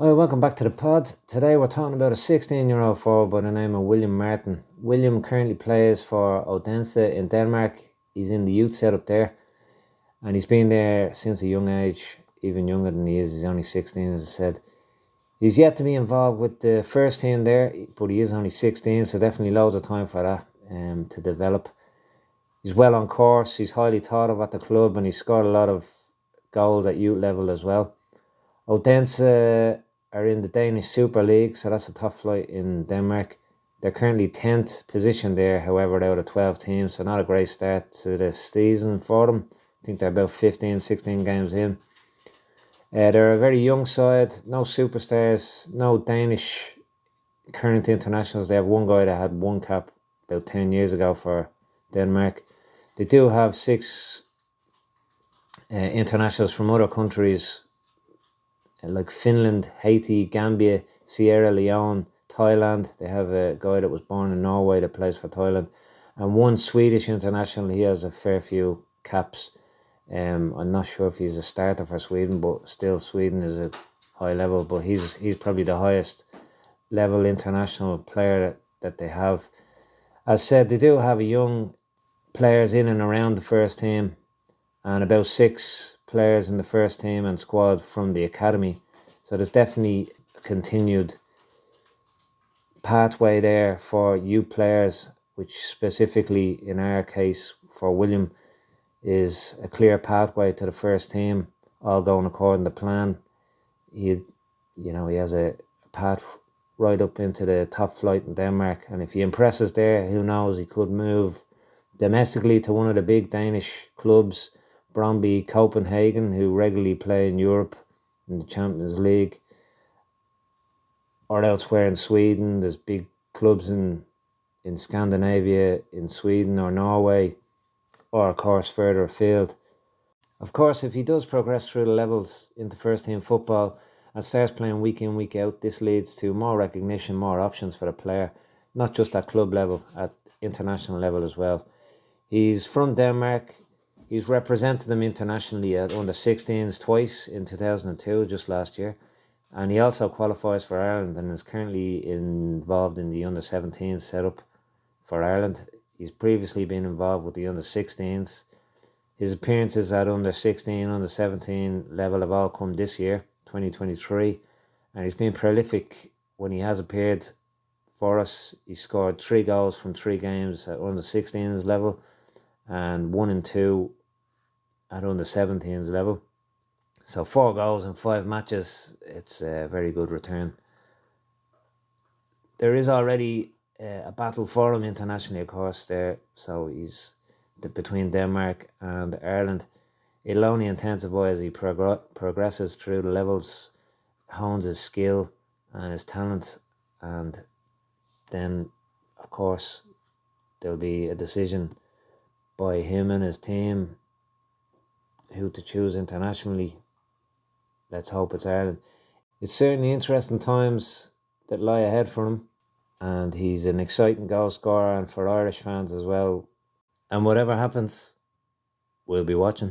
Hi, welcome back to the pod. Today we're talking about a 16 year old forward by the name of William Martin. William currently plays for Odense in Denmark. He's in the youth setup there and he's been there since a young age, even younger than he is. He's only 16, as I said. He's yet to be involved with the first team there, but he is only 16, so definitely loads of time for that um, to develop. He's well on course, he's highly thought of at the club, and he's scored a lot of goals at youth level as well. Odense are in the Danish Super League, so that's a top flight in Denmark. They're currently 10th position there, however, out of 12 teams, so not a great start to the season for them. I think they're about 15, 16 games in. Uh, they're a very young side, no superstars, no Danish current internationals. They have one guy that had one cap about 10 years ago for Denmark. They do have six uh, internationals from other countries like Finland, Haiti, Gambia, Sierra Leone, Thailand. They have a guy that was born in Norway that plays for Thailand, and one Swedish international. He has a fair few caps. Um, I'm not sure if he's a starter for Sweden, but still Sweden is a high level. But he's he's probably the highest level international player that they have. As said, they do have young players in and around the first team, and about six players in the first team and squad from the academy. So there's definitely a continued pathway there for you players, which specifically in our case for William is a clear pathway to the first team, all going according to plan. He, you know, he has a path right up into the top flight in Denmark, and if he impresses there, who knows? He could move domestically to one of the big Danish clubs Brøndby Copenhagen, who regularly play in Europe in the Champions League, or elsewhere in Sweden. There's big clubs in in Scandinavia, in Sweden or Norway, or of course further afield. Of course, if he does progress through the levels into first team football and starts playing week in, week out, this leads to more recognition, more options for the player, not just at club level, at international level as well. He's from Denmark. He's represented them internationally at under 16s twice in 2002, just last year. And he also qualifies for Ireland and is currently involved in the under 17s setup for Ireland. He's previously been involved with the under 16s. His appearances at under 16, under 17 level have all come this year, 2023. And he's been prolific when he has appeared for us. He scored three goals from three games at under 16s level and one and two at under 17s level. So four goals in five matches, it's a very good return. There is already uh, a battle for him internationally, of course, there. So he's between Denmark and Ireland. It'll only intensify as he progr- progresses through the levels, hones his skill and his talent, and then, of course, there'll be a decision by him and his team who to choose internationally. Let's hope it's Ireland. It's certainly interesting times that lie ahead for him, and he's an exciting goal scorer, and for Irish fans as well. And whatever happens, we'll be watching.